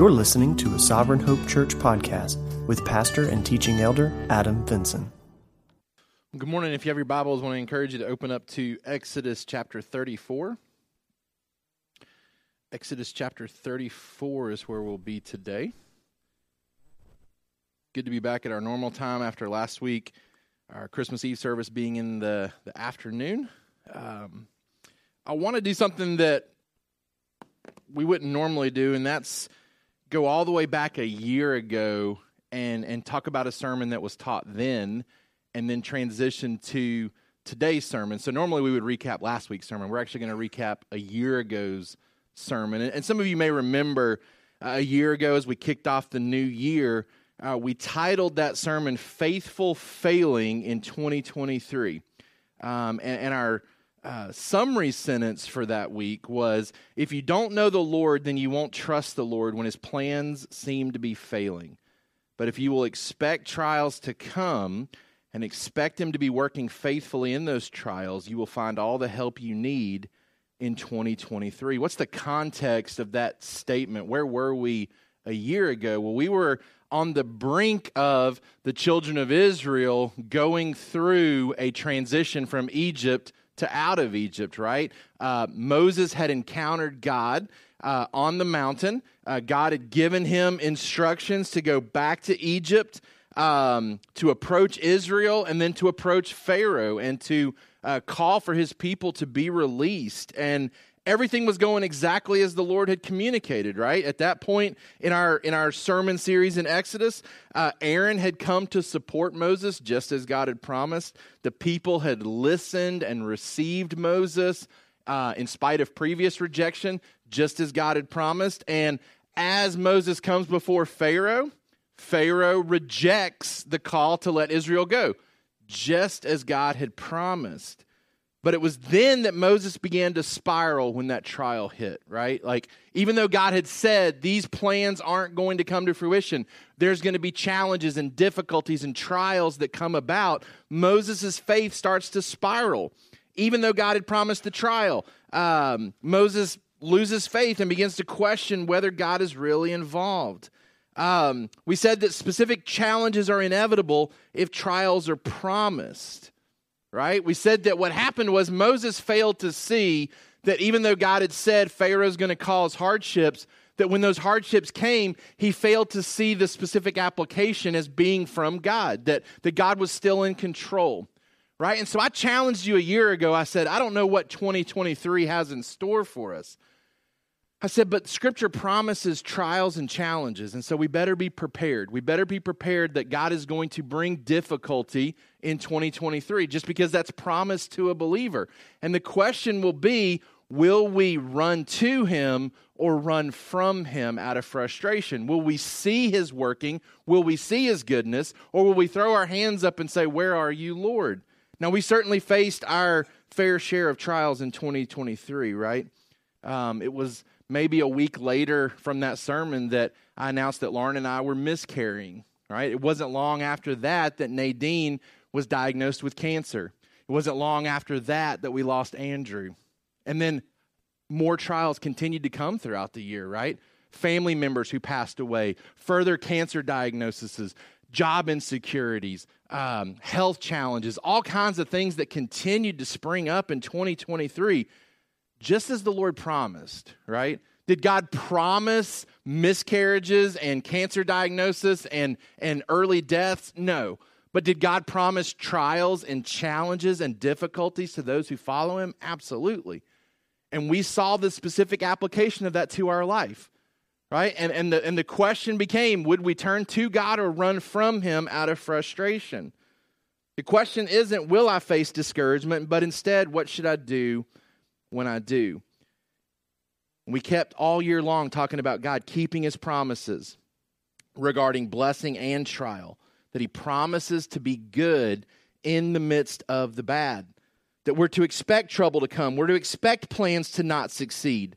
You're listening to a Sovereign Hope Church podcast with pastor and teaching elder Adam Vinson. Good morning. If you have your Bibles, I want to encourage you to open up to Exodus chapter 34. Exodus chapter 34 is where we'll be today. Good to be back at our normal time after last week, our Christmas Eve service being in the, the afternoon. Um, I want to do something that we wouldn't normally do, and that's go all the way back a year ago and, and talk about a sermon that was taught then and then transition to today's sermon. So normally we would recap last week's sermon. We're actually going to recap a year ago's sermon. And, and some of you may remember uh, a year ago as we kicked off the new year, uh, we titled that sermon Faithful Failing in 2023. Um, and, and, our uh, summary sentence for that week was If you don't know the Lord, then you won't trust the Lord when his plans seem to be failing. But if you will expect trials to come, and expect Him to be working faithfully in those trials, you will find all the help you need in 2023. What's the context of that statement? Where were we a year ago? Well, we were on the brink of the children of Israel going through a transition from Egypt to out of Egypt, right? Uh, Moses had encountered God uh, on the mountain. Uh, God had given him instructions to go back to Egypt um, to approach Israel and then to approach Pharaoh and to uh, call for his people to be released. And everything was going exactly as the Lord had communicated. Right at that point in our in our sermon series in Exodus, uh, Aaron had come to support Moses just as God had promised. The people had listened and received Moses uh, in spite of previous rejection, just as God had promised. And as Moses comes before Pharaoh Pharaoh rejects the call to let Israel go, just as God had promised. But it was then that Moses began to spiral when that trial hit, right? Like, even though God had said these plans aren't going to come to fruition, there's going to be challenges and difficulties and trials that come about, Moses' faith starts to spiral. Even though God had promised the trial, um, Moses loses faith and begins to question whether God is really involved. Um, we said that specific challenges are inevitable if trials are promised, right? We said that what happened was Moses failed to see that even though God had said Pharaoh's going to cause hardships, that when those hardships came, he failed to see the specific application as being from God, that, that God was still in control, right? And so I challenged you a year ago. I said, I don't know what 2023 has in store for us. I said, but scripture promises trials and challenges, and so we better be prepared. We better be prepared that God is going to bring difficulty in 2023, just because that's promised to a believer. And the question will be will we run to him or run from him out of frustration? Will we see his working? Will we see his goodness? Or will we throw our hands up and say, Where are you, Lord? Now, we certainly faced our fair share of trials in 2023, right? Um, it was maybe a week later from that sermon that I announced that Lauren and I were miscarrying, right? It wasn't long after that that Nadine was diagnosed with cancer. It wasn't long after that that we lost Andrew. And then more trials continued to come throughout the year, right? Family members who passed away, further cancer diagnoses, job insecurities, um, health challenges, all kinds of things that continued to spring up in 2023 just as the Lord promised, right? Did God promise miscarriages and cancer diagnosis and, and early deaths? No. But did God promise trials and challenges and difficulties to those who follow Him? Absolutely. And we saw the specific application of that to our life, right? And, and, the, and the question became would we turn to God or run from Him out of frustration? The question isn't, will I face discouragement, but instead, what should I do when I do. We kept all year long talking about God keeping his promises regarding blessing and trial, that he promises to be good in the midst of the bad, that we're to expect trouble to come, we're to expect plans to not succeed,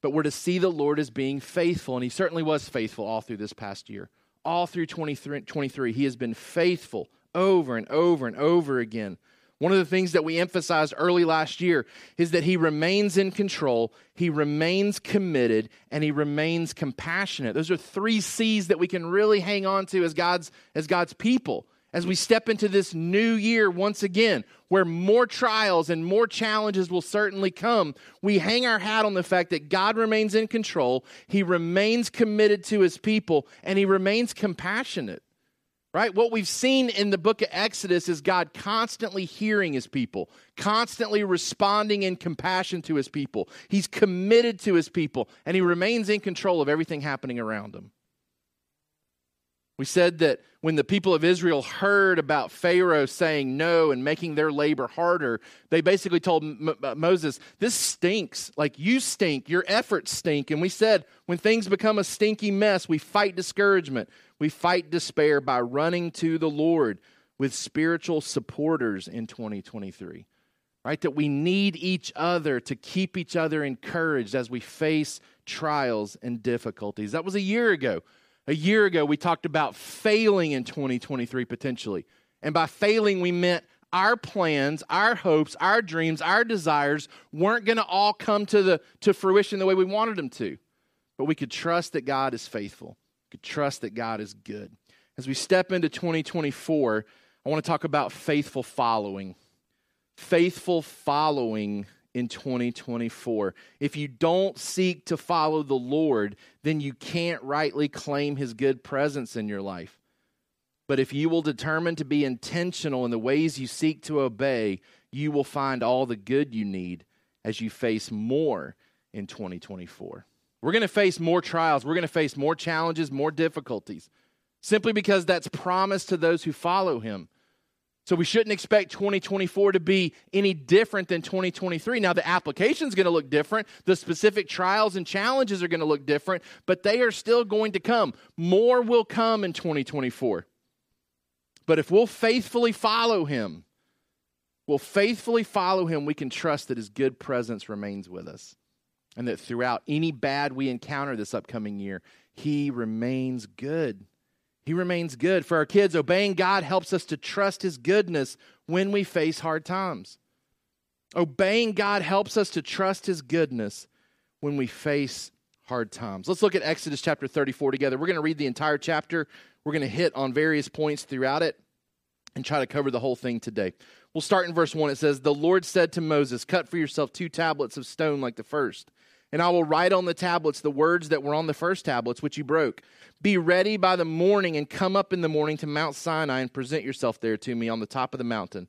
but we're to see the Lord as being faithful. And he certainly was faithful all through this past year. All through 23, 23 he has been faithful over and over and over again. One of the things that we emphasized early last year is that he remains in control, he remains committed, and he remains compassionate. Those are three C's that we can really hang on to as God's, as God's people as we step into this new year once again, where more trials and more challenges will certainly come, we hang our hat on the fact that God remains in control, He remains committed to His people, and He remains compassionate. Right? What we've seen in the book of Exodus is God constantly hearing his people, constantly responding in compassion to his people. He's committed to his people, and he remains in control of everything happening around him. We said that when the people of Israel heard about Pharaoh saying no and making their labor harder, they basically told M- uh, Moses, This stinks. Like, you stink. Your efforts stink. And we said, when things become a stinky mess, we fight discouragement. We fight despair by running to the Lord with spiritual supporters in 2023. Right? That we need each other to keep each other encouraged as we face trials and difficulties. That was a year ago. A year ago, we talked about failing in 2023 potentially. And by failing, we meant our plans, our hopes, our dreams, our desires weren't going to all come to, the, to fruition the way we wanted them to. But we could trust that God is faithful, could trust that God is good. As we step into 2024, I want to talk about faithful following. Faithful following in 2024. If you don't seek to follow the Lord, then you can't rightly claim his good presence in your life. But if you will determine to be intentional in the ways you seek to obey, you will find all the good you need as you face more in 2024. We're going to face more trials, we're going to face more challenges, more difficulties, simply because that's promised to those who follow him. So we shouldn't expect 2024 to be any different than 2023. Now, the application is going to look different. The specific trials and challenges are going to look different, but they are still going to come. More will come in 2024. But if we'll faithfully follow him, we'll faithfully follow him, we can trust that his good presence remains with us. And that throughout any bad we encounter this upcoming year, he remains good. He remains good. For our kids, obeying God helps us to trust His goodness when we face hard times. Obeying God helps us to trust His goodness when we face hard times. Let's look at Exodus chapter 34 together. We're going to read the entire chapter. We're going to hit on various points throughout it and try to cover the whole thing today. We'll start in verse 1. It says, The Lord said to Moses, Cut for yourself two tablets of stone like the first and I will write on the tablets the words that were on the first tablets, which you broke. Be ready by the morning and come up in the morning to Mount Sinai and present yourself there to me on the top of the mountain.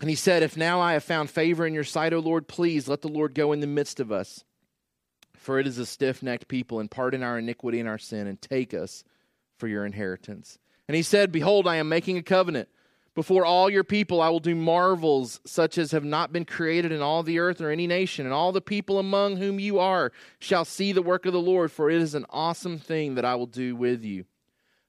And he said, If now I have found favor in your sight, O Lord, please let the Lord go in the midst of us. For it is a stiff necked people, and pardon our iniquity and our sin, and take us for your inheritance. And he said, Behold, I am making a covenant. Before all your people, I will do marvels such as have not been created in all the earth or any nation, and all the people among whom you are shall see the work of the Lord, for it is an awesome thing that I will do with you.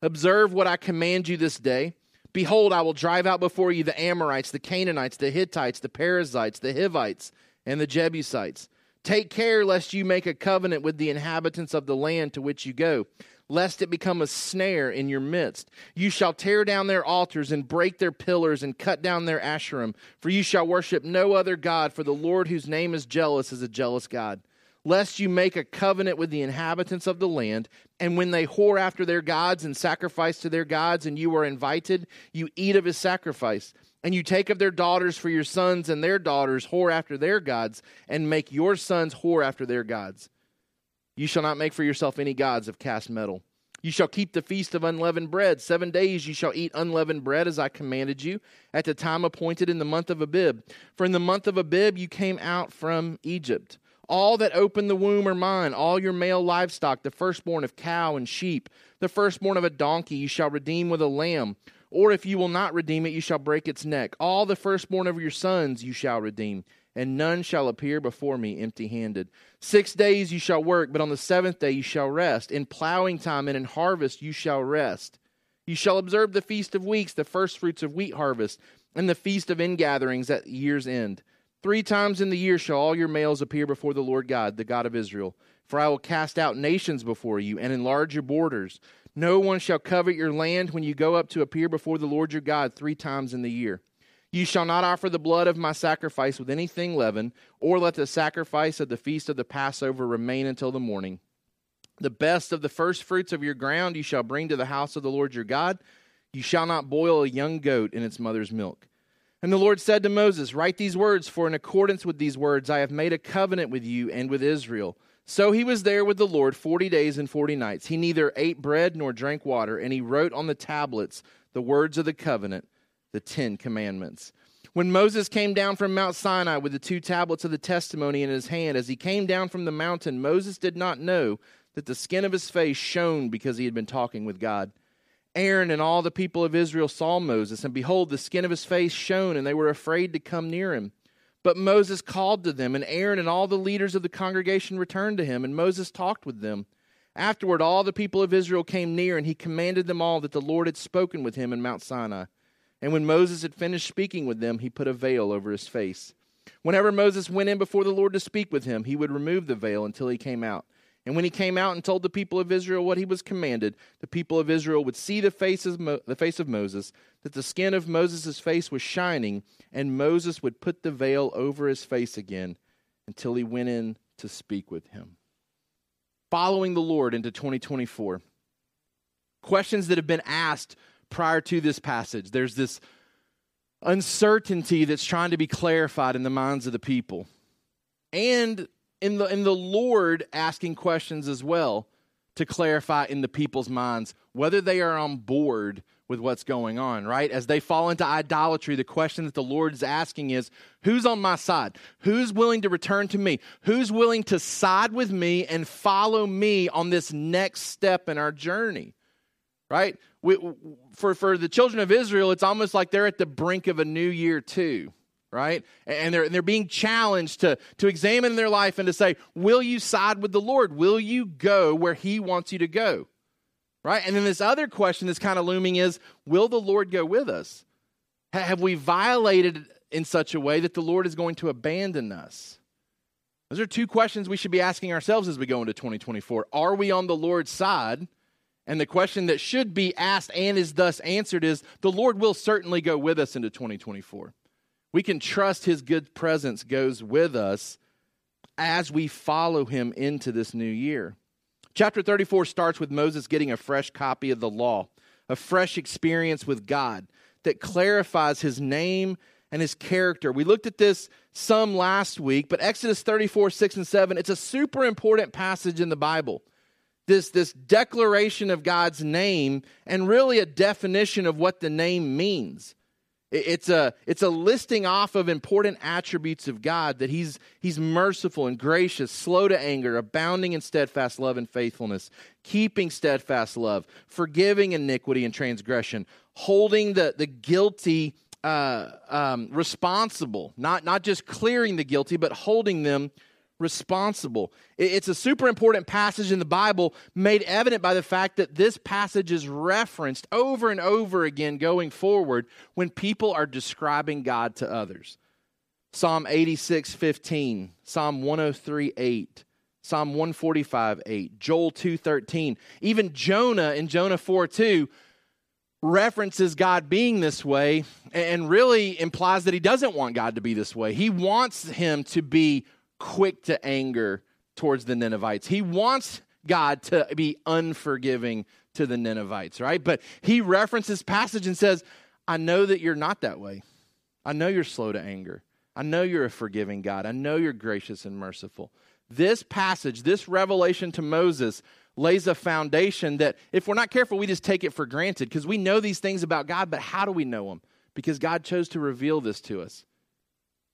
Observe what I command you this day. Behold, I will drive out before you the Amorites, the Canaanites, the Hittites, the Perizzites, the Hivites, and the Jebusites. Take care lest you make a covenant with the inhabitants of the land to which you go, lest it become a snare in your midst. You shall tear down their altars and break their pillars and cut down their asherim, for you shall worship no other God, for the Lord whose name is jealous is a jealous God lest you make a covenant with the inhabitants of the land, and when they whore after their gods and sacrifice to their gods, and you are invited, you eat of his sacrifice. And you take of their daughters for your sons, and their daughters whore after their gods, and make your sons whore after their gods. You shall not make for yourself any gods of cast metal. You shall keep the feast of unleavened bread. Seven days you shall eat unleavened bread as I commanded you at the time appointed in the month of Abib. For in the month of Abib you came out from Egypt. All that open the womb are mine, all your male livestock, the firstborn of cow and sheep, the firstborn of a donkey you shall redeem with a lamb. Or if you will not redeem it, you shall break its neck. All the firstborn of your sons you shall redeem and none shall appear before me empty handed. Six days you shall work, but on the seventh day you shall rest. In plowing time and in harvest you shall rest. You shall observe the feast of weeks, the first fruits of wheat harvest, and the feast of ingatherings at year's end. Three times in the year shall all your males appear before the Lord God, the God of Israel. For I will cast out nations before you and enlarge your borders. No one shall covet your land when you go up to appear before the Lord your God three times in the year. You shall not offer the blood of my sacrifice with anything leavened, or let the sacrifice of the feast of the Passover remain until the morning. The best of the first fruits of your ground you shall bring to the house of the Lord your God. You shall not boil a young goat in its mother's milk. And the Lord said to Moses, Write these words, for in accordance with these words I have made a covenant with you and with Israel. So he was there with the Lord forty days and forty nights. He neither ate bread nor drank water, and he wrote on the tablets the words of the covenant the Ten Commandments. When Moses came down from Mount Sinai with the two tablets of the testimony in his hand, as he came down from the mountain, Moses did not know that the skin of his face shone because he had been talking with God. Aaron and all the people of Israel saw Moses, and behold, the skin of his face shone, and they were afraid to come near him. But Moses called to them, and Aaron and all the leaders of the congregation returned to him, and Moses talked with them. Afterward, all the people of Israel came near, and he commanded them all that the Lord had spoken with him in Mount Sinai. And when Moses had finished speaking with them, he put a veil over his face. Whenever Moses went in before the Lord to speak with him, he would remove the veil until he came out. And when he came out and told the people of Israel what he was commanded, the people of Israel would see the face of, the face of Moses, that the skin of Moses' face was shining, and Moses would put the veil over his face again until he went in to speak with him. Following the Lord into 2024. Questions that have been asked prior to this passage. There's this uncertainty that's trying to be clarified in the minds of the people. And in the in the Lord asking questions as well to clarify in the people's minds whether they are on board with what's going on, right? As they fall into idolatry, the question that the Lord is asking is who's on my side? Who's willing to return to me? Who's willing to side with me and follow me on this next step in our journey? Right? we, for, for the children of Israel, it's almost like they're at the brink of a new year, too, right? And they're, they're being challenged to, to examine their life and to say, Will you side with the Lord? Will you go where He wants you to go? Right? And then this other question that's kind of looming is Will the Lord go with us? Have we violated in such a way that the Lord is going to abandon us? Those are two questions we should be asking ourselves as we go into 2024. Are we on the Lord's side? And the question that should be asked and is thus answered is the Lord will certainly go with us into 2024. We can trust his good presence goes with us as we follow him into this new year. Chapter 34 starts with Moses getting a fresh copy of the law, a fresh experience with God that clarifies his name and his character. We looked at this some last week, but Exodus 34, 6 and 7, it's a super important passage in the Bible this, this declaration of God's name and really a definition of what the name means. It's a, it's a listing off of important attributes of God that he's, he's merciful and gracious, slow to anger, abounding in steadfast love and faithfulness, keeping steadfast love, forgiving iniquity and transgression, holding the, the guilty uh, um, responsible, not, not just clearing the guilty, but holding them responsible. It's a super important passage in the Bible, made evident by the fact that this passage is referenced over and over again going forward when people are describing God to others. Psalm 86 15, Psalm 103 8. Psalm 145 8, Joel 2 13. Even Jonah in Jonah 4 2 references God being this way and really implies that he doesn't want God to be this way. He wants him to be quick to anger towards the Ninevites. He wants God to be unforgiving to the Ninevites, right? But he references passage and says, I know that you're not that way. I know you're slow to anger. I know you're a forgiving God. I know you're gracious and merciful. This passage, this revelation to Moses, lays a foundation that if we're not careful, we just take it for granted because we know these things about God, but how do we know them? Because God chose to reveal this to us.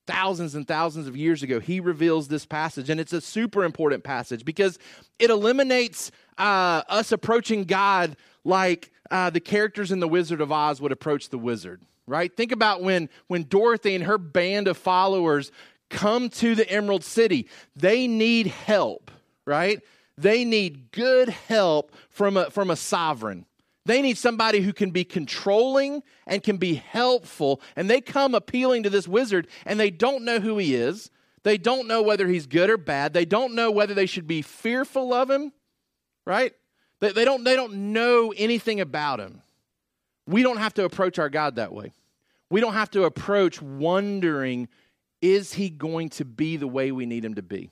Thousands and thousands of years ago, He reveals this passage, and it's a super important passage because it eliminates uh, us approaching God like uh, the characters in The Wizard of Oz would approach the wizard, right? Think about when, when Dorothy and her band of followers come to the Emerald City. They need help, right? They need good help from a, from a sovereign. They need somebody who can be controlling and can be helpful. And they come appealing to this wizard and they don't know who he is. They don't know whether he's good or bad. They don't know whether they should be fearful of him, right? They, they, don't, they don't know anything about him. We don't have to approach our God that way. We don't have to approach wondering, is he going to be the way we need him to be?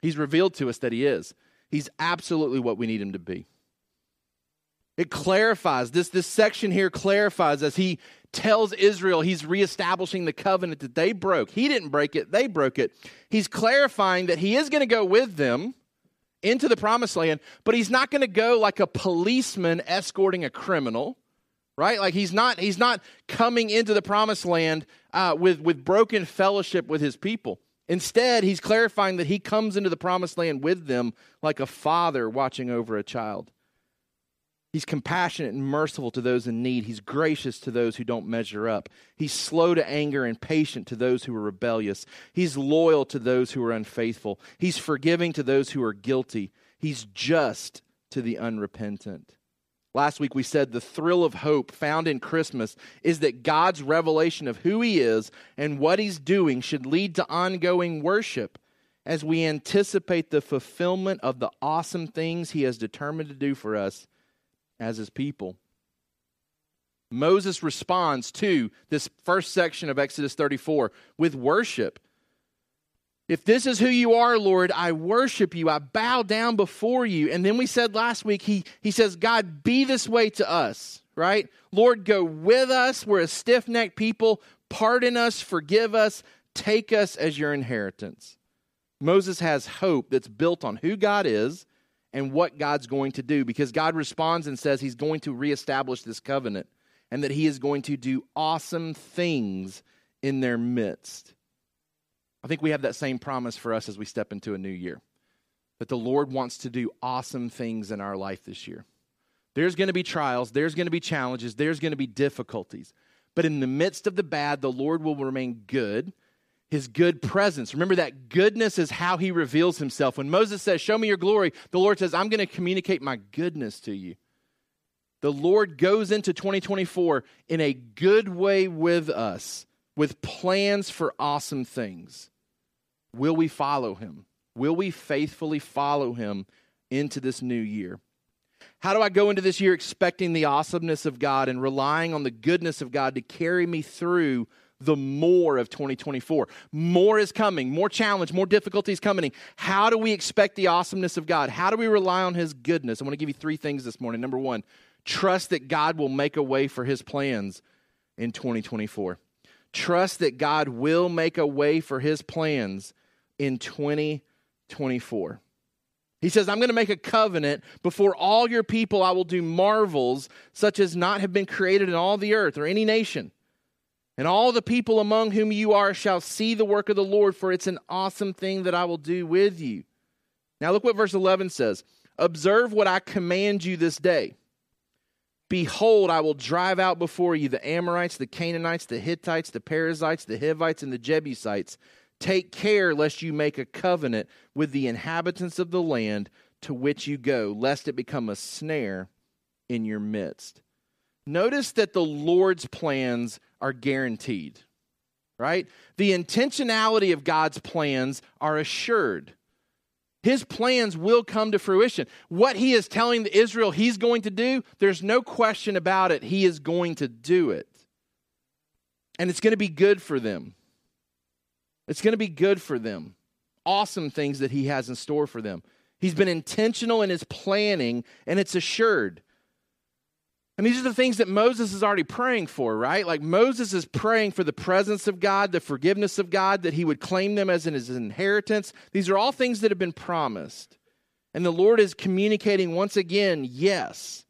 He's revealed to us that he is. He's absolutely what we need him to be. It clarifies, this, this section here clarifies as he tells Israel he's reestablishing the covenant that they broke. He didn't break it, they broke it. He's clarifying that he is going to go with them into the promised land, but he's not going to go like a policeman escorting a criminal right like he's not he's not coming into the promised land uh, with with broken fellowship with his people Instead, he's clarifying that he comes into the promised land with them like a father watching over a child. He's compassionate and merciful to those in need. He's gracious to those who don't measure up. He's slow to anger and patient to those who are rebellious. He's loyal to those who are unfaithful. He's forgiving to those who are guilty. He's just to the unrepentant. Last week we said the thrill of hope found in Christmas is that God's revelation of who He is and what He's doing should lead to ongoing worship as we anticipate the fulfillment of the awesome things He has determined to do for us as His people. Moses responds to this first section of Exodus 34 with worship. If this is who you are, Lord, I worship you. I bow down before you. And then we said last week, he, he says, God, be this way to us, right? Lord, go with us. We're a stiff necked people. Pardon us, forgive us, take us as your inheritance. Moses has hope that's built on who God is and what God's going to do because God responds and says he's going to reestablish this covenant and that he is going to do awesome things in their midst. I think we have that same promise for us as we step into a new year that the Lord wants to do awesome things in our life this year. There's going to be trials, there's going to be challenges, there's going to be difficulties. But in the midst of the bad, the Lord will remain good. His good presence. Remember that goodness is how he reveals himself. When Moses says, Show me your glory, the Lord says, I'm going to communicate my goodness to you. The Lord goes into 2024 in a good way with us, with plans for awesome things. Will we follow him? Will we faithfully follow him into this new year? How do I go into this year expecting the awesomeness of God and relying on the goodness of God to carry me through the more of 2024? More is coming, more challenge, more difficulties coming. How do we expect the awesomeness of God? How do we rely on His goodness? I want to give you three things this morning. Number one, trust that God will make a way for His plans in 2024. Trust that God will make a way for His plans in 2024. He says, I'm going to make a covenant before all your people. I will do marvels such as not have been created in all the earth or any nation. And all the people among whom you are shall see the work of the Lord, for it's an awesome thing that I will do with you. Now, look what verse 11 says Observe what I command you this day. Behold, I will drive out before you the Amorites, the Canaanites, the Hittites, the Perizzites, the Hivites, and the Jebusites Take care lest you make a covenant with the inhabitants of the land to which you go, lest it become a snare in your midst. Notice that the Lord's plans are guaranteed, right? The intentionality of God's plans are assured. His plans will come to fruition. What he is telling Israel he's going to do, there's no question about it. He is going to do it. And it's going to be good for them. It's going to be good for them. Awesome things that He has in store for them. He's been intentional in His planning, and it's assured. And these are the things that Moses is already praying for, right? Like Moses is praying for the presence of God, the forgiveness of God, that he would claim them as in his inheritance. These are all things that have been promised. And the Lord is communicating once again yes,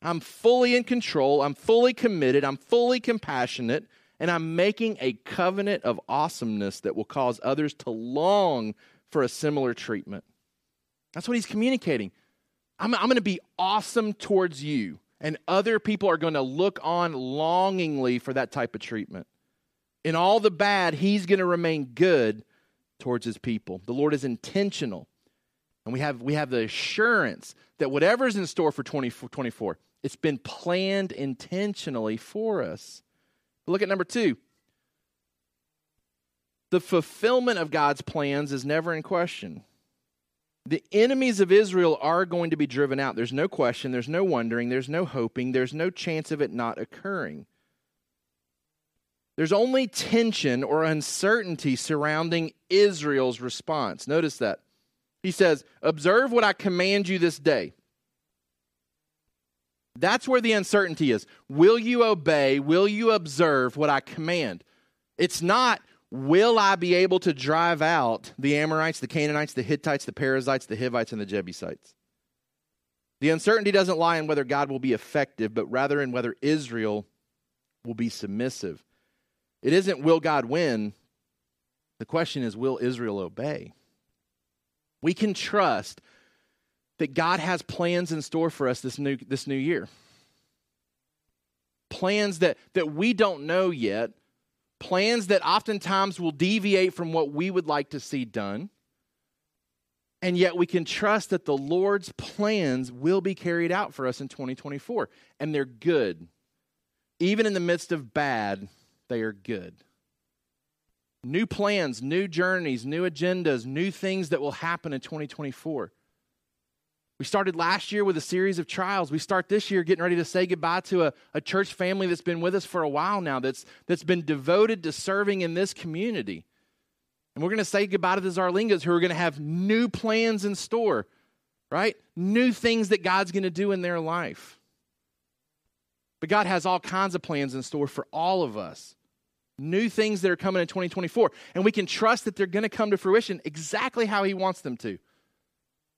I'm fully in control, I'm fully committed, I'm fully compassionate, and I'm making a covenant of awesomeness that will cause others to long for a similar treatment. That's what he's communicating. I'm, I'm going to be awesome towards you and other people are going to look on longingly for that type of treatment. In all the bad, he's going to remain good towards his people. The Lord is intentional. And we have, we have the assurance that whatever is in store for 2024, it's been planned intentionally for us. Look at number two. The fulfillment of God's plans is never in question. The enemies of Israel are going to be driven out. There's no question, there's no wondering, there's no hoping, there's no chance of it not occurring. There's only tension or uncertainty surrounding Israel's response. Notice that. He says, Observe what I command you this day. That's where the uncertainty is. Will you obey? Will you observe what I command? It's not, Will I be able to drive out the Amorites, the Canaanites, the Hittites, the Perizzites, the Hivites, and the Jebusites? The uncertainty doesn't lie in whether God will be effective, but rather in whether Israel will be submissive. It isn't will God win. The question is will Israel obey? We can trust that God has plans in store for us this new, this new year. Plans that, that we don't know yet, plans that oftentimes will deviate from what we would like to see done. And yet we can trust that the Lord's plans will be carried out for us in 2024. And they're good. Even in the midst of bad, they are good. New plans, new journeys, new agendas, new things that will happen in 2024. We started last year with a series of trials. We start this year getting ready to say goodbye to a, a church family that's been with us for a while now, that's, that's been devoted to serving in this community. And we're going to say goodbye to the Zarlingas who are going to have new plans in store, right? New things that God's going to do in their life. But God has all kinds of plans in store for all of us. New things that are coming in 2024. And we can trust that they're going to come to fruition exactly how He wants them to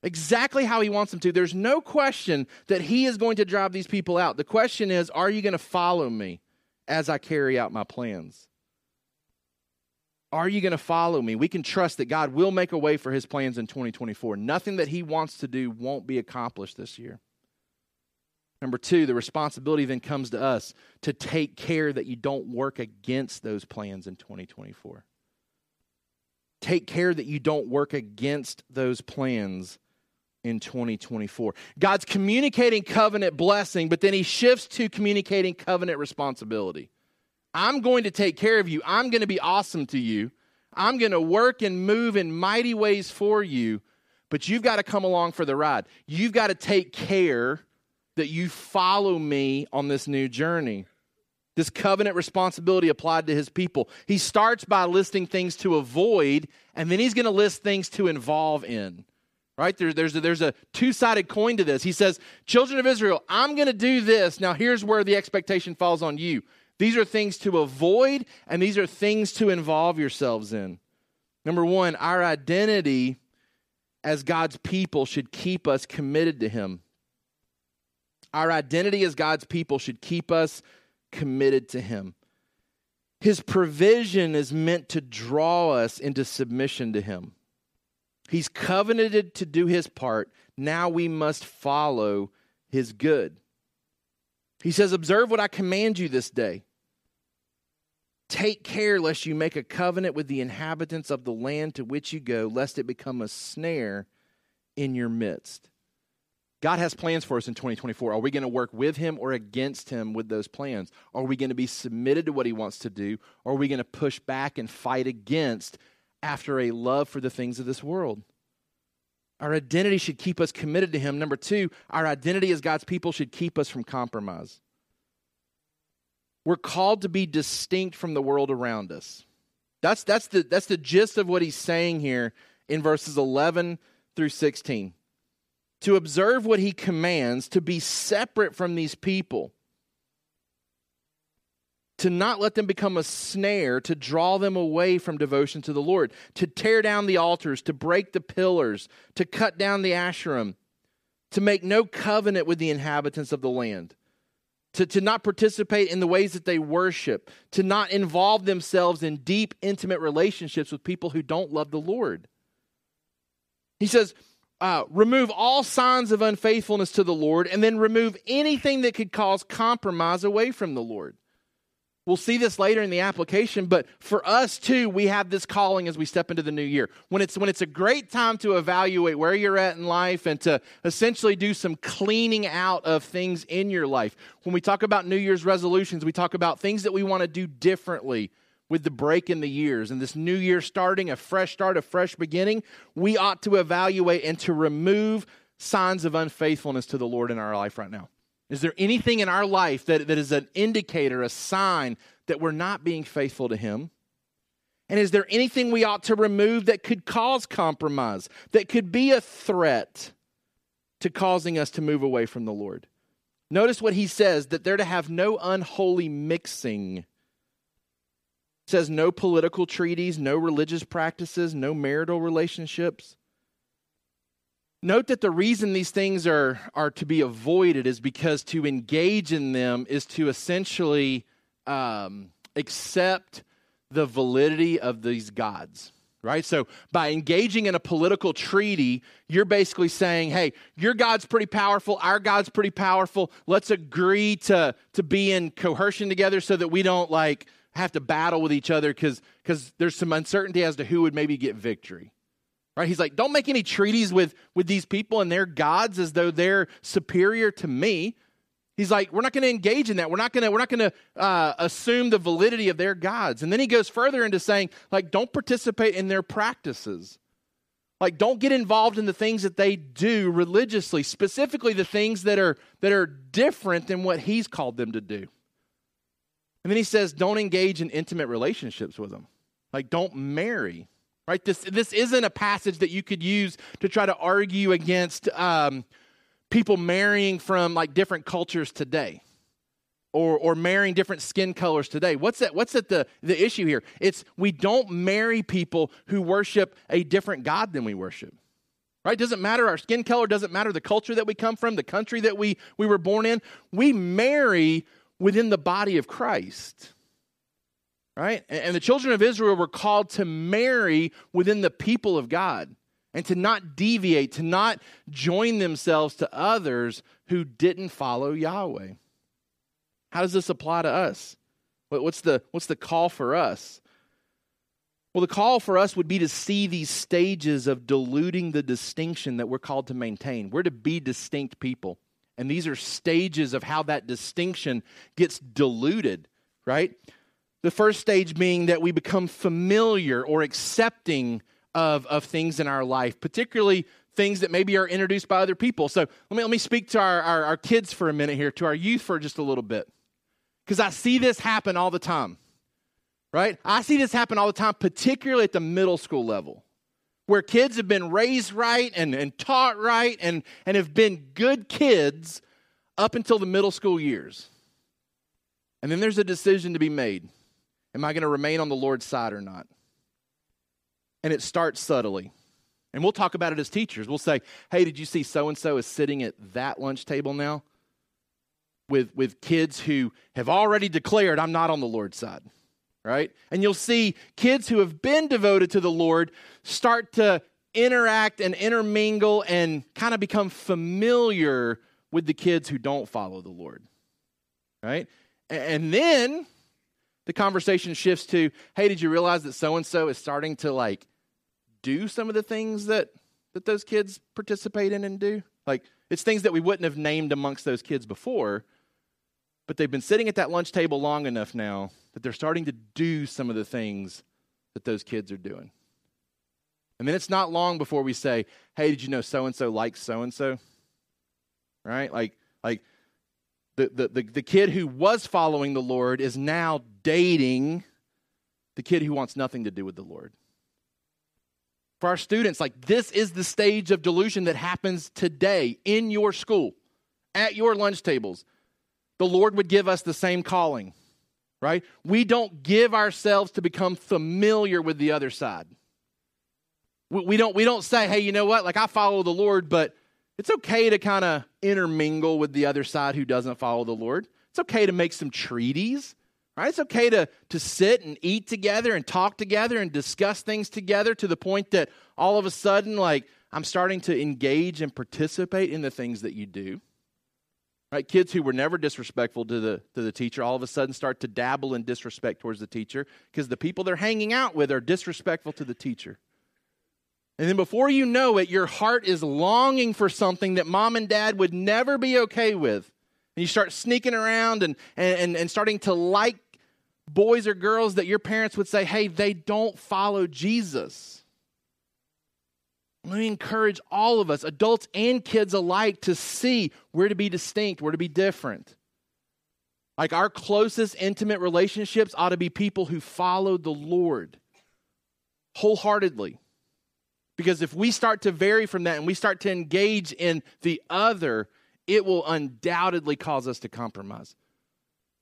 exactly how he wants them to. There's no question that he is going to drive these people out. The question is, are you going to follow me as I carry out my plans? Are you going to follow me? We can trust that God will make a way for his plans in 2024. Nothing that he wants to do won't be accomplished this year. Number two, the responsibility then comes to us to take care that you don't work against those plans in 2024. Take care that you don't work against those plans in 2024. God's communicating covenant blessing, but then he shifts to communicating covenant responsibility. I'm going to take care of you. I'm going to be awesome to you. I'm going to work and move in mighty ways for you, but you've got to come along for the ride. You've got to take care that you follow me on this new journey. This covenant responsibility applied to his people. He starts by listing things to avoid, and then he's going to list things to involve in right? There, there's a, there's a two sided coin to this. He says, Children of Israel, I'm going to do this. Now, here's where the expectation falls on you. These are things to avoid, and these are things to involve yourselves in. Number one, our identity as God's people should keep us committed to Him. Our identity as God's people should keep us committed to Him. His provision is meant to draw us into submission to Him. He's covenanted to do his part. Now we must follow his good. He says, Observe what I command you this day. Take care lest you make a covenant with the inhabitants of the land to which you go, lest it become a snare in your midst. God has plans for us in 2024. Are we going to work with Him or against Him with those plans? Are we going to be submitted to what He wants to do? Or are we going to push back and fight against after a love for the things of this world. Our identity should keep us committed to Him. Number two, our identity as God's people should keep us from compromise. We're called to be distinct from the world around us. That's, that's, the, that's the gist of what he's saying here in verses 11 through 16. To observe what he commands, to be separate from these people. To not let them become a snare, to draw them away from devotion to the Lord, to tear down the altars, to break the pillars, to cut down the asherim, to make no covenant with the inhabitants of the land, to, to not participate in the ways that they worship, to not involve themselves in deep, intimate relationships with people who don't love the Lord. He says, uh, remove all signs of unfaithfulness to the Lord, and then remove anything that could cause compromise away from the Lord. We'll see this later in the application, but for us too, we have this calling as we step into the new year. When it's when it's a great time to evaluate where you're at in life and to essentially do some cleaning out of things in your life. When we talk about New Year's resolutions, we talk about things that we want to do differently with the break in the years and this new year starting, a fresh start, a fresh beginning. We ought to evaluate and to remove signs of unfaithfulness to the Lord in our life right now. Is there anything in our life that, that is an indicator, a sign that we're not being faithful to Him? And is there anything we ought to remove that could cause compromise, that could be a threat to causing us to move away from the Lord? Notice what he says that they're to have no unholy mixing. It says no political treaties, no religious practices, no marital relationships. Note that the reason these things are, are to be avoided is because to engage in them is to essentially um, accept the validity of these gods right? So by engaging in a political treaty, you're basically saying, hey, your God's pretty powerful, our God's pretty powerful. Let's agree to, to be in coercion together so that we don't like have to battle with each other because there's some uncertainty as to who would maybe get victory. Right? He's like, don't make any treaties with, with these people and their gods as though they're superior to me. He's like, we're not going to engage in that. We're not going to we're not going to uh, assume the validity of their gods. And then he goes further into saying, like, don't participate in their practices. Like, don't get involved in the things that they do religiously, specifically the things that are that are different than what he's called them to do. And then he says, don't engage in intimate relationships with them. Like, don't marry right? This, this isn't a passage that you could use to try to argue against um, people marrying from like different cultures today. Or, or marrying different skin colors today. What's that? What's that the, the issue here? It's we don't marry people who worship a different God than we worship. Right? Doesn't matter our skin color, doesn't matter the culture that we come from, the country that we, we were born in. We marry within the body of Christ right? And the children of Israel were called to marry within the people of God and to not deviate, to not join themselves to others who didn't follow Yahweh. How does this apply to us? What's the, what's the call for us? Well, the call for us would be to see these stages of diluting the distinction that we're called to maintain. We're to be distinct people. And these are stages of how that distinction gets diluted, right? The first stage being that we become familiar or accepting of, of things in our life, particularly things that maybe are introduced by other people. So let me, let me speak to our, our, our kids for a minute here, to our youth for just a little bit. Because I see this happen all the time, right? I see this happen all the time, particularly at the middle school level, where kids have been raised right and, and taught right and, and have been good kids up until the middle school years. And then there's a decision to be made. Am I going to remain on the Lord's side or not? And it starts subtly. And we'll talk about it as teachers. We'll say, hey, did you see so and so is sitting at that lunch table now? With, with kids who have already declared, I'm not on the Lord's side, right? And you'll see kids who have been devoted to the Lord start to interact and intermingle and kind of become familiar with the kids who don't follow the Lord, right? And then the conversation shifts to, hey, did you realize that so and so is starting to like do some of the things that that those kids participate in and do? Like it's things that we wouldn't have named amongst those kids before, but they've been sitting at that lunch table long enough now that they're starting to do some of the things that those kids are doing. And then it's not long before we say, "Hey, did you know so and so likes so and so?" Right? Like like the, the, the, the kid who was following the Lord is now dating the kid who wants nothing to do with the Lord. For our students, like this is the stage of delusion that happens today in your school, at your lunch tables. The Lord would give us the same calling. right? We don't give ourselves to become familiar with the other side. We, we don't, we don't say, hey, you know what? Like, I follow the Lord, but it's okay to kind of intermingle with the other side who doesn't follow the Lord. It's okay to make some treaties. Right? It's okay to, to sit and eat together and talk together and discuss things together to the point that all of a sudden, like, I'm starting to engage and participate in the things that you do. Right? Kids who were never disrespectful to the, to the teacher all of a sudden start to dabble in disrespect towards the teacher because the people they're hanging out with are disrespectful to the teacher. And then before you know it, your heart is longing for something that mom and dad would never be okay with. And you start sneaking around and, and, and starting to like boys or girls that your parents would say, hey, they don't follow Jesus. Let me encourage all of us, adults and kids alike, to see where to be distinct, where to be different. Like our closest intimate relationships ought to be people who follow the Lord wholeheartedly. Because if we start to vary from that and we start to engage in the other, it will undoubtedly cause us to compromise.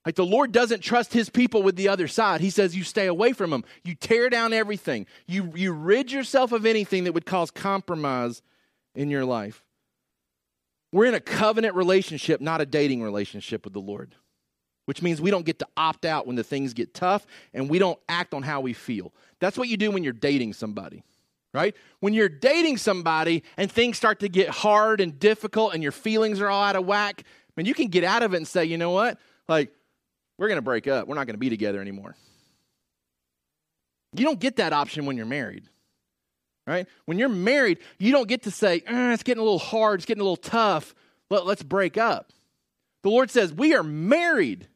Like the Lord doesn't trust his people with the other side. He says you stay away from them. You tear down everything. You, you rid yourself of anything that would cause compromise in your life. We're in a covenant relationship, not a dating relationship with the Lord, which means we don't get to opt out when the things get tough and we don't act on how we feel. That's what you do when you're dating somebody, right? When you're dating somebody and things start to get hard and difficult and your feelings are all out of whack, mean, you can get out of it and say, you know what? Like, we're going to break up. We're not going to be together anymore. You don't get that option when you're married, right? When you're married, you don't get to say, eh, it's getting a little hard, it's getting a little tough, Let, let's break up. The Lord says, we are married,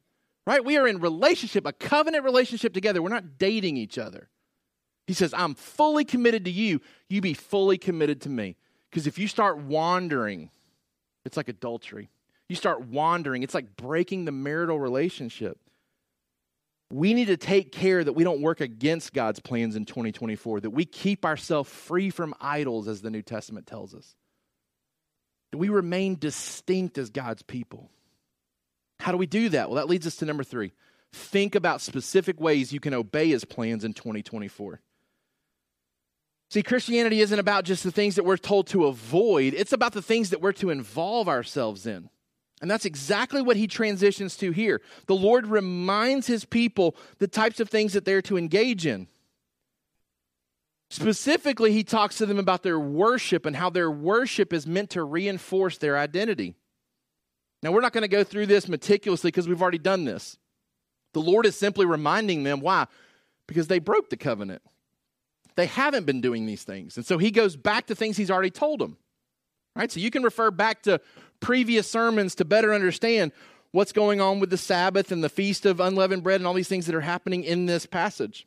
right? We are in relationship, a covenant relationship together. We're not dating each other. He says, I'm fully committed to you. You be fully committed to me. Because if you start wandering, it's like adultery you start wandering. It's like breaking the marital relationship. We need to take care that we don't work against God's plans in 2024, that we keep ourselves free from idols, as the New Testament tells us. That we remain distinct as God's people. How do we do that? Well, that leads us to number three. Think about specific ways you can obey his plans in 2024. See, Christianity isn't about just the things that we're told to avoid, it's about the things that we're to involve ourselves in. And that's exactly what he transitions to here. The Lord reminds his people the types of things that they're to engage in. Specifically, he talks to them about their worship and how their worship is meant to reinforce their identity. Now, we're not going to go through this meticulously because we've already done this. The Lord is simply reminding them why? Because they broke the covenant. They haven't been doing these things. And so he goes back to things he's already told them. Right? So you can refer back to previous sermons to better understand what's going on with the Sabbath and the Feast of Unleavened Bread and all these things that are happening in this passage.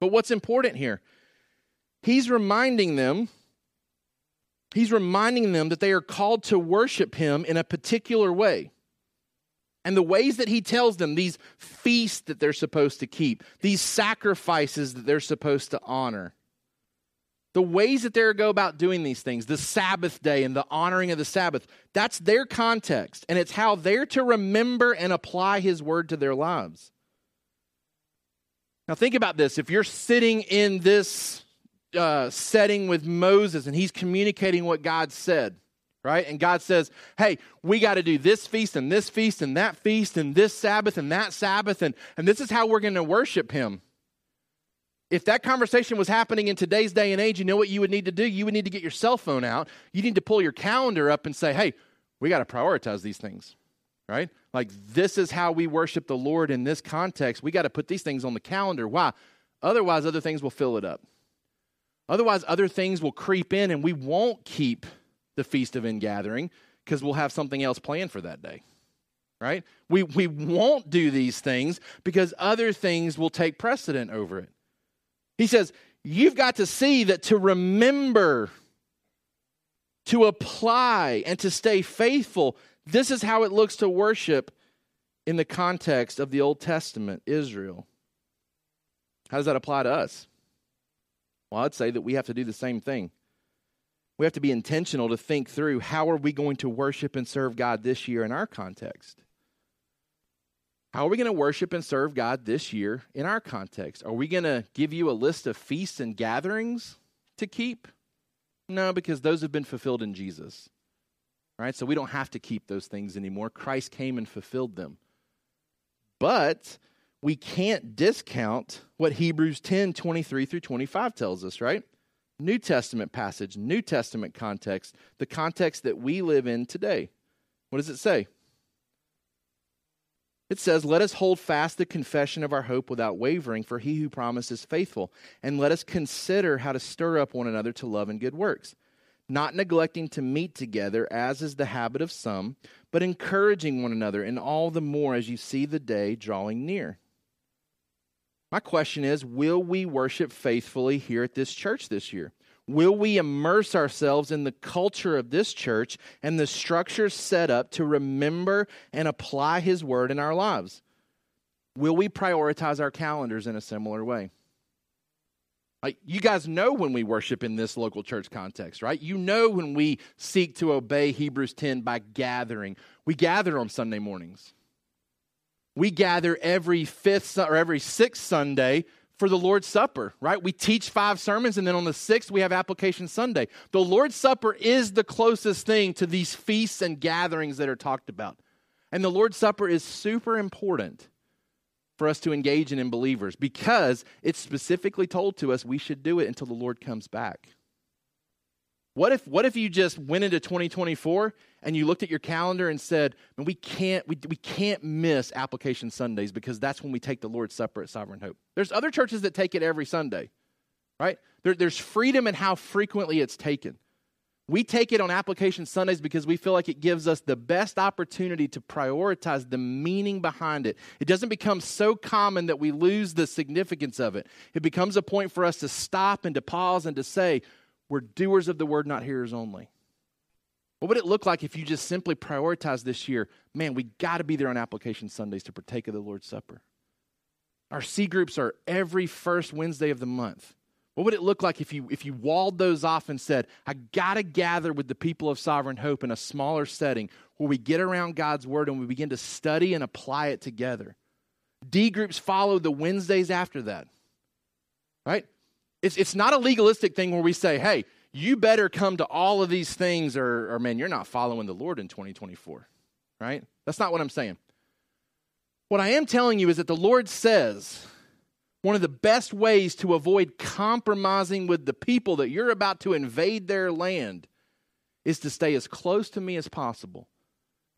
But what's important here? He's reminding them He's reminding them that they are called to worship him in a particular way. And the ways that he tells them, these feasts that they're supposed to keep, these sacrifices that they're supposed to honor, the ways that they're go about doing these things, the Sabbath day and the honoring of the Sabbath, that's their context. And it's how they're to remember and apply his word to their lives. Now, think about this. If you're sitting in this uh, setting with Moses and he's communicating what God said, right? And God says, hey, we got to do this feast and this feast and that feast and this Sabbath and that Sabbath, and, and this is how we're going to worship him if that conversation was happening in today's day and age, you know what you would need to do? You would need to get your cell phone out. You need to pull your calendar up and say, hey, we got to prioritize these things, right? Like, this is how we worship the Lord in this context. We got to put these things on the calendar. Why? Otherwise, other things will fill it up. Otherwise, other things will creep in and we won't keep the Feast of Ingathering because we'll have something else planned for that day, right? We, we won't do these things because other things will take precedent over it. He says, You've got to see that to remember, to apply, and to stay faithful, this is how it looks to worship in the context of the Old Testament, Israel. How does that apply to us? Well, I'd say that we have to do the same thing. We have to be intentional to think through how are we going to worship and serve God this year in our context? How are we going to worship and serve God this year in our context? Are we going to give you a list of feasts and gatherings to keep? No, because those have been fulfilled in Jesus. Right? So we don't have to keep those things anymore. Christ came and fulfilled them. But we can't discount what Hebrews 10 23 through 25 tells us, right? New Testament passage, New Testament context, the context that we live in today. What does it say? It says, Let us hold fast the confession of our hope without wavering, for he who promises faithful. And let us consider how to stir up one another to love and good works, not neglecting to meet together, as is the habit of some, but encouraging one another, and all the more as you see the day drawing near. My question is Will we worship faithfully here at this church this year? Will we immerse ourselves in the culture of this church and the structures set up to remember and apply His word in our lives? Will we prioritize our calendars in a similar way? Like, you guys know when we worship in this local church context, right? You know when we seek to obey Hebrews 10 by gathering. We gather on Sunday mornings. We gather every fifth or every sixth Sunday for the Lord's Supper, right? We teach five sermons, and then on the sixth, we have Application Sunday. The Lord's Supper is the closest thing to these feasts and gatherings that are talked about. And the Lord's Supper is super important for us to engage in in believers because it's specifically told to us we should do it until the Lord comes back. What if, what if you just went into 2024 and you looked at your calendar and said, we can't, we, we can't miss application Sundays because that's when we take the Lord's Supper at Sovereign Hope. There's other churches that take it every Sunday, right? There, there's freedom in how frequently it's taken. We take it on application Sundays because we feel like it gives us the best opportunity to prioritize the meaning behind it. It doesn't become so common that we lose the significance of it. It becomes a point for us to stop and to pause and to say, we're doers of the word, not hearers only. What would it look like if you just simply prioritize this year? Man, we got to be there on application Sundays to partake of the Lord's Supper. Our C groups are every first Wednesday of the month. What would it look like if you if you walled those off and said, "I got to gather with the people of Sovereign Hope in a smaller setting where we get around God's word and we begin to study and apply it together." D groups follow the Wednesdays after that. Right? It's, it's not a legalistic thing where we say, hey, you better come to all of these things or, or man, you're not following the Lord in 2024, right? That's not what I'm saying. What I am telling you is that the Lord says one of the best ways to avoid compromising with the people that you're about to invade their land is to stay as close to me as possible,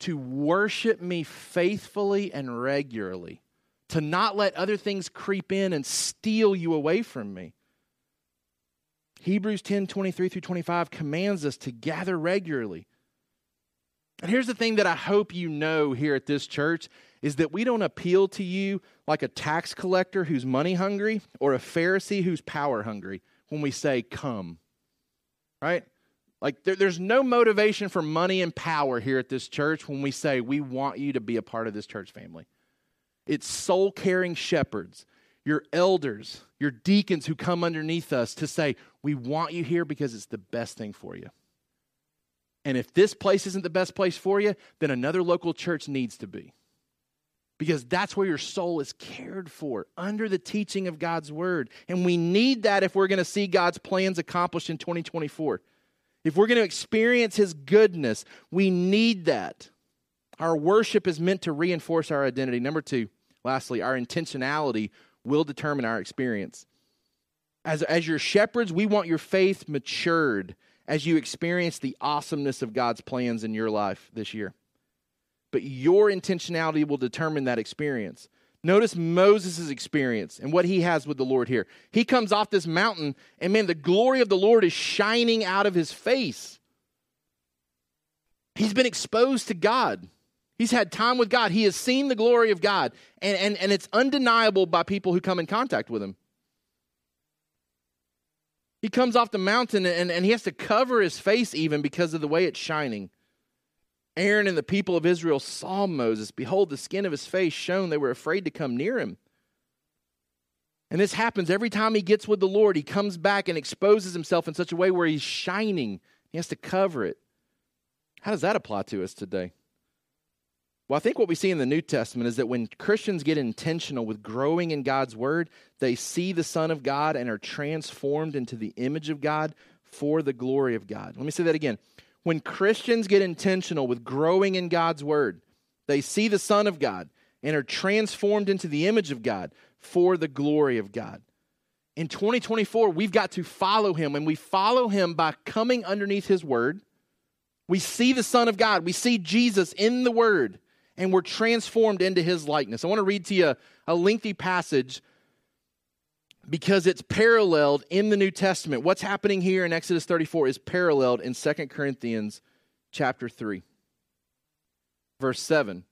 to worship me faithfully and regularly, to not let other things creep in and steal you away from me. Hebrews 10 23 through 25 commands us to gather regularly. And here's the thing that I hope you know here at this church is that we don't appeal to you like a tax collector who's money hungry or a Pharisee who's power hungry when we say, come. Right? Like, there, there's no motivation for money and power here at this church when we say we want you to be a part of this church family. It's soul caring shepherds your elders, your deacons who come underneath us to say, We want you here because it's the best thing for you. And if this place isn't the best place for you, then another local church needs to be. Because that's where your soul is cared for, under the teaching of God's word. And we need that if we're going to see God's plans accomplished in 2024. If we're going to experience His goodness, we need that. Our worship is meant to reinforce our identity. Number two, lastly, our intentionality will determine our experience. As, as your shepherds, we want your faith matured as you experience the awesomeness of God's plans in your life this year. But your intentionality will determine that experience. Notice Moses' experience and what he has with the Lord here. He comes off this mountain, and man, the glory of the Lord is shining out of his face. He's been exposed to God. He's had time with God. He has seen the glory of God. And, and, and it's undeniable by people who come in contact with him. He comes off the mountain and, and he has to cover his face even because of the way it's shining. Aaron and the people of Israel saw Moses. Behold, the skin of his face shone. They were afraid to come near him. And this happens every time he gets with the Lord. He comes back and exposes himself in such a way where he's shining. He has to cover it. How does that apply to us today? Well, I think what we see in the New Testament is that when Christians get intentional with growing in God's Word, they see the Son of God and are transformed into the image of God for the glory of God. Let me say that again. When Christians get intentional with growing in God's Word, they see the Son of God and are transformed into the image of God for the glory of God. In 2024, we've got to follow Him, and we follow Him by coming underneath His Word. We see the Son of God, we see Jesus in the Word and we're transformed into his likeness. I want to read to you a, lengthy passage because it's paralleled in the New Testament. What's happening here in Exodus 34 is paralleled in 2 Corinthians chapter 3. Verse 7.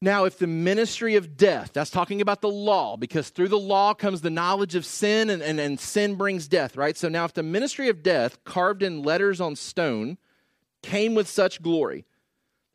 Now, if the ministry of death, that's talking about the law, because through the law comes the knowledge of sin, and, and, and sin brings death, right? So now, if the ministry of death, carved in letters on stone, came with such glory,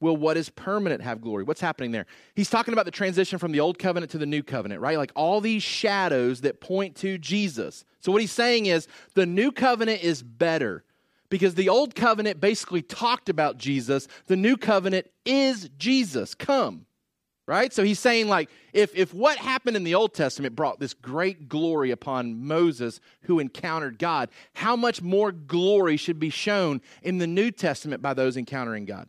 will what is permanent have glory. What's happening there? He's talking about the transition from the old covenant to the new covenant, right? Like all these shadows that point to Jesus. So what he's saying is the new covenant is better because the old covenant basically talked about Jesus. The new covenant is Jesus. Come right? So he's saying, like, if, if what happened in the Old Testament brought this great glory upon Moses who encountered God, how much more glory should be shown in the New Testament by those encountering God?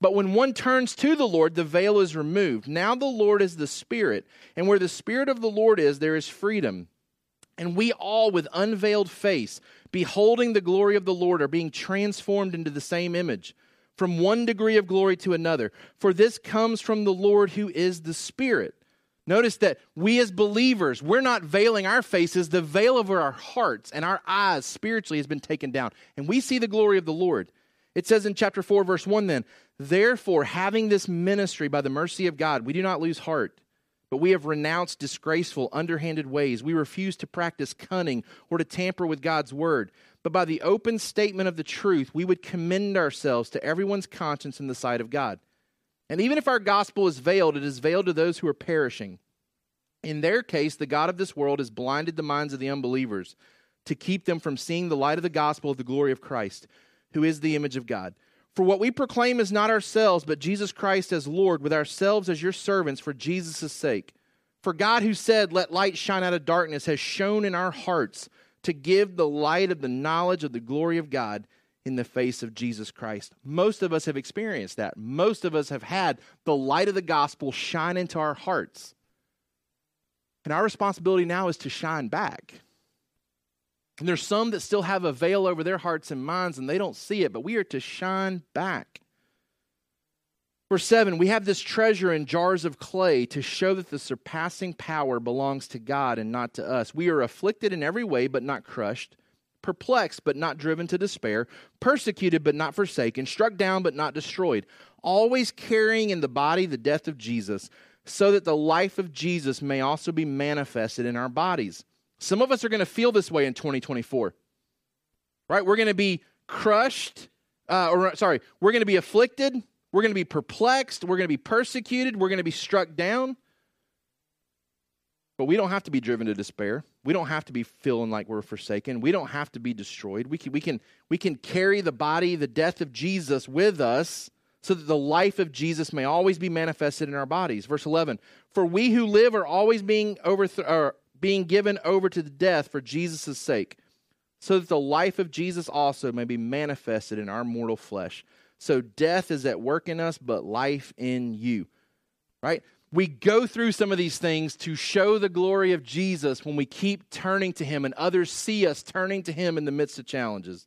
But when one turns to the Lord, the veil is removed. Now the Lord is the Spirit, and where the Spirit of the Lord is, there is freedom. And we all, with unveiled face, beholding the glory of the Lord, are being transformed into the same image from one degree of glory to another. For this comes from the Lord who is the Spirit. Notice that we as believers, we're not veiling our faces. The veil over our hearts and our eyes spiritually has been taken down. And we see the glory of the Lord. It says in chapter 4, verse 1 then, Therefore, having this ministry by the mercy of God, we do not lose heart, but we have renounced disgraceful, underhanded ways. We refuse to practice cunning or to tamper with God's word but by the open statement of the truth, we would commend ourselves to everyone's conscience in the sight of God. And even if our gospel is veiled, it is veiled to those who are perishing. In their case, the God of this world has blinded the minds of the unbelievers to keep them from seeing the light of the gospel of the glory of Christ, who is the image of God. For what we proclaim is not ourselves, but Jesus Christ as Lord, with ourselves as your servants for Jesus' sake. For God, who said, Let light shine out of darkness, has shone in our hearts to give the light of the knowledge of the glory of God in the face of Jesus Christ. Most of us have experienced that. Most of us have had the light of the gospel shine into our hearts. And our responsibility now is to shine back. And there's some that still have a veil over their hearts and minds and they don't see it, but we are to shine back. Verse 7 We have this treasure in jars of clay to show that the surpassing power belongs to God and not to us. We are afflicted in every way, but not crushed, perplexed, but not driven to despair, persecuted, but not forsaken, struck down, but not destroyed, always carrying in the body the death of Jesus, so that the life of Jesus may also be manifested in our bodies. Some of us are going to feel this way in 2024, right? We're going to be crushed, uh, or sorry, we're going to be afflicted we're going to be perplexed. We're going to be persecuted. We're going to be struck down. But we don't have to be driven to despair. We don't have to be feeling like we're forsaken. We don't have to be destroyed. We can, we can, we can carry the body, the death of Jesus with us so that the life of Jesus may always be manifested in our bodies. Verse 11 For we who live are always being, overth- or being given over to the death for Jesus' sake, so that the life of Jesus also may be manifested in our mortal flesh. So death is at work in us, but life in you. Right? we go through some of these things to show the glory of Jesus when we keep turning to Him and others see us turning to Him in the midst of challenges.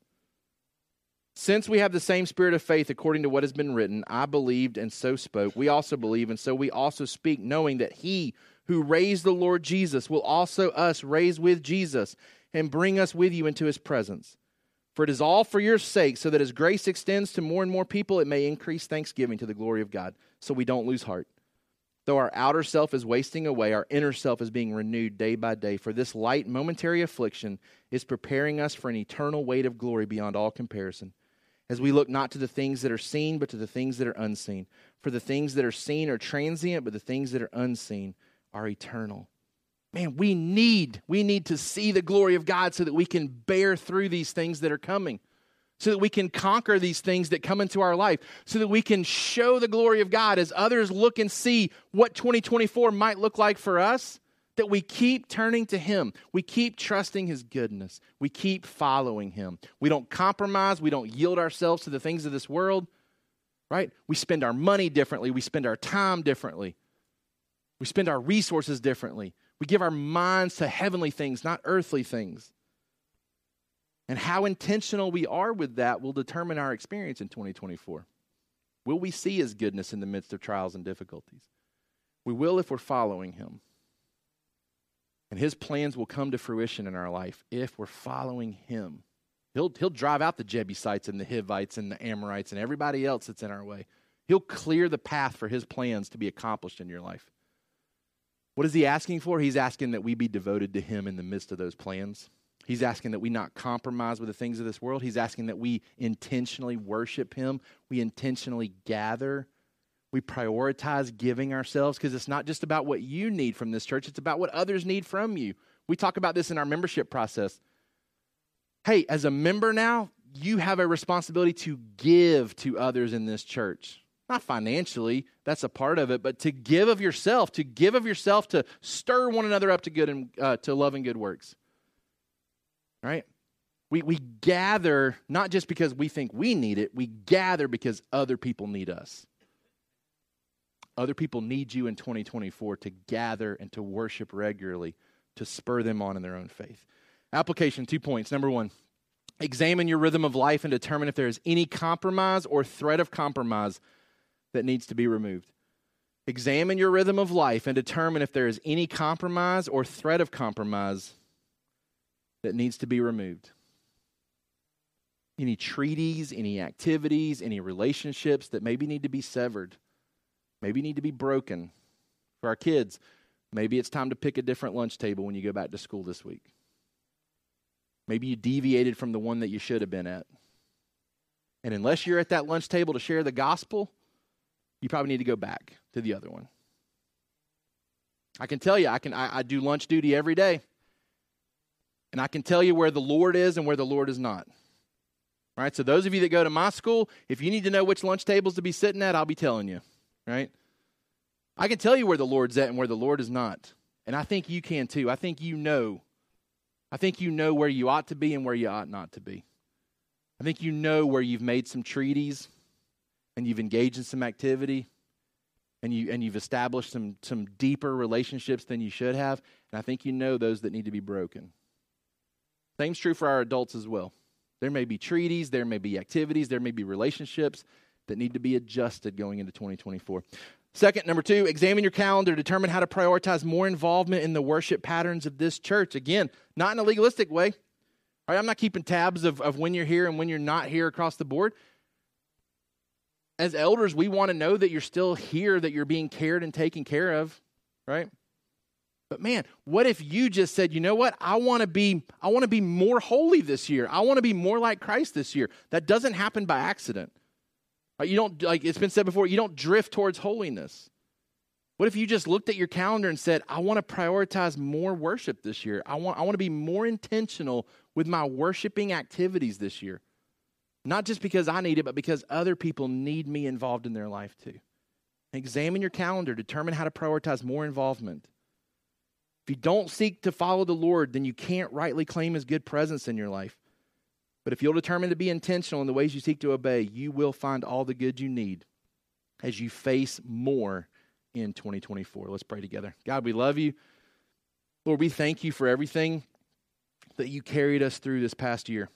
Since we have the same spirit of faith according to what has been written, I believed and so spoke. We also believe and so we also speak, knowing that He who raised the Lord Jesus will also us raise with Jesus and bring us with you into His presence. For it is all for your sake, so that as grace extends to more and more people, it may increase thanksgiving to the glory of God, so we don't lose heart. Though our outer self is wasting away, our inner self is being renewed day by day. For this light, momentary affliction is preparing us for an eternal weight of glory beyond all comparison. As we look not to the things that are seen, but to the things that are unseen. For the things that are seen are transient, but the things that are unseen are eternal. Man, we need, we need to see the glory of God so that we can bear through these things that are coming so that we can conquer these things that come into our life, so that we can show the glory of God as others look and see what 2024 might look like for us, that we keep turning to Him. We keep trusting His goodness. We keep following Him. We don't compromise. We don't yield ourselves to the things of this world, right? We spend our money differently. We spend our time differently. We spend our resources differently. We give our minds to heavenly things, not earthly things. And how intentional we are with that will determine our experience in 2024. Will we see his goodness in the midst of trials and difficulties? We will if we're following him. And his plans will come to fruition in our life if we're following him. He'll, he'll drive out the Jebusites and the Hivites and the Amorites and everybody else that's in our way. He'll clear the path for his plans to be accomplished in your life. What is he asking for? He's asking that we be devoted to him in the midst of those plans. He's asking that we not compromise with the things of this world. He's asking that we intentionally worship Him. We intentionally gather. We prioritize giving ourselves because it's not just about what you need from this church, it's about what others need from you. We talk about this in our membership process. Hey, as a member now, you have a responsibility to give to others in this church. Not financially, that's a part of it, but to give of yourself, to give of yourself to stir one another up to good and uh, to love and good works right? We, we gather not just because we think we need it, we gather because other people need us. Other people need you in 2024 to gather and to worship regularly to spur them on in their own faith. Application two points. Number one, examine your rhythm of life and determine if there is any compromise or threat of compromise that needs to be removed. Examine your rhythm of life and determine if there is any compromise or threat of compromise that needs to be removed. Any treaties, any activities, any relationships that maybe need to be severed, maybe need to be broken. For our kids, maybe it's time to pick a different lunch table when you go back to school this week. Maybe you deviated from the one that you should have been at. And unless you're at that lunch table to share the gospel, you probably need to go back to the other one. I can tell you, I can I, I do lunch duty every day. And I can tell you where the Lord is and where the Lord is not. Right? So, those of you that go to my school, if you need to know which lunch tables to be sitting at, I'll be telling you. Right? I can tell you where the Lord's at and where the Lord is not. And I think you can too. I think you know. I think you know where you ought to be and where you ought not to be. I think you know where you've made some treaties and you've engaged in some activity and you and you've established some some deeper relationships than you should have. And I think you know those that need to be broken. Same's true for our adults as well. There may be treaties, there may be activities, there may be relationships that need to be adjusted going into 2024. Second, number two, examine your calendar. Determine how to prioritize more involvement in the worship patterns of this church. Again, not in a legalistic way. I'm not keeping tabs of, of when you're here and when you're not here across the board. As elders, we want to know that you're still here, that you're being cared and taken care of, right? But man, what if you just said, "You know what? I want to be I want to be more holy this year. I want to be more like Christ this year." That doesn't happen by accident. You don't like it's been said before, you don't drift towards holiness. What if you just looked at your calendar and said, "I want to prioritize more worship this year. I want I want to be more intentional with my worshiping activities this year." Not just because I need it, but because other people need me involved in their life too. Examine your calendar, determine how to prioritize more involvement. If you don't seek to follow the Lord, then you can't rightly claim his good presence in your life. But if you'll determine to be intentional in the ways you seek to obey, you will find all the good you need as you face more in 2024. Let's pray together. God, we love you. Lord, we thank you for everything that you carried us through this past year.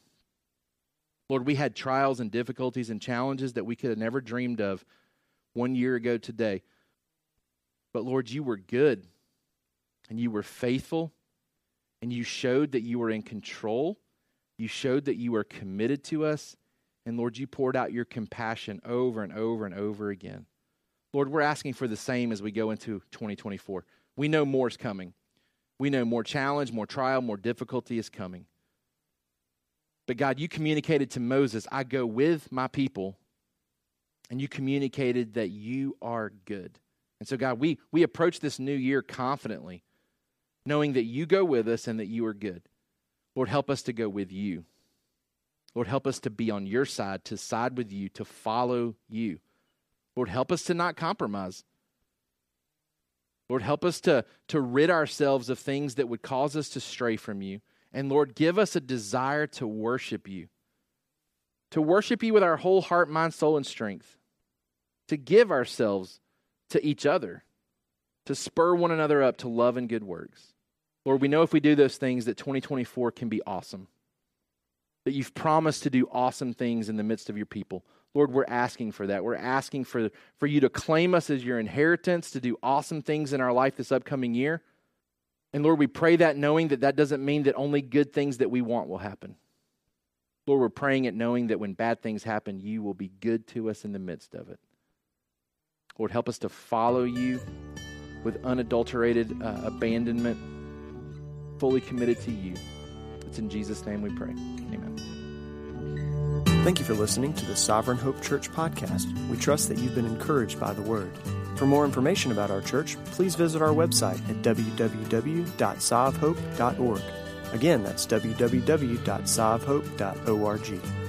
Lord, we had trials and difficulties and challenges that we could have never dreamed of one year ago today. But Lord, you were good and you were faithful and you showed that you were in control. You showed that you were committed to us. And Lord, you poured out your compassion over and over and over again. Lord, we're asking for the same as we go into 2024. We know more is coming. We know more challenge, more trial, more difficulty is coming. But God, you communicated to Moses, I go with my people, and you communicated that you are good. And so, God, we, we approach this new year confidently, knowing that you go with us and that you are good. Lord, help us to go with you. Lord, help us to be on your side, to side with you, to follow you. Lord, help us to not compromise. Lord, help us to, to rid ourselves of things that would cause us to stray from you. And Lord, give us a desire to worship you, to worship you with our whole heart, mind, soul, and strength, to give ourselves to each other, to spur one another up to love and good works. Lord, we know if we do those things that 2024 can be awesome, that you've promised to do awesome things in the midst of your people. Lord, we're asking for that. We're asking for, for you to claim us as your inheritance, to do awesome things in our life this upcoming year. And Lord, we pray that knowing that that doesn't mean that only good things that we want will happen. Lord, we're praying it knowing that when bad things happen, you will be good to us in the midst of it. Lord, help us to follow you with unadulterated uh, abandonment, fully committed to you. It's in Jesus' name we pray. Amen. Thank you for listening to the Sovereign Hope Church podcast. We trust that you've been encouraged by the word. For more information about our church, please visit our website at www.sovhope.org. Again, that's www.sovhope.org.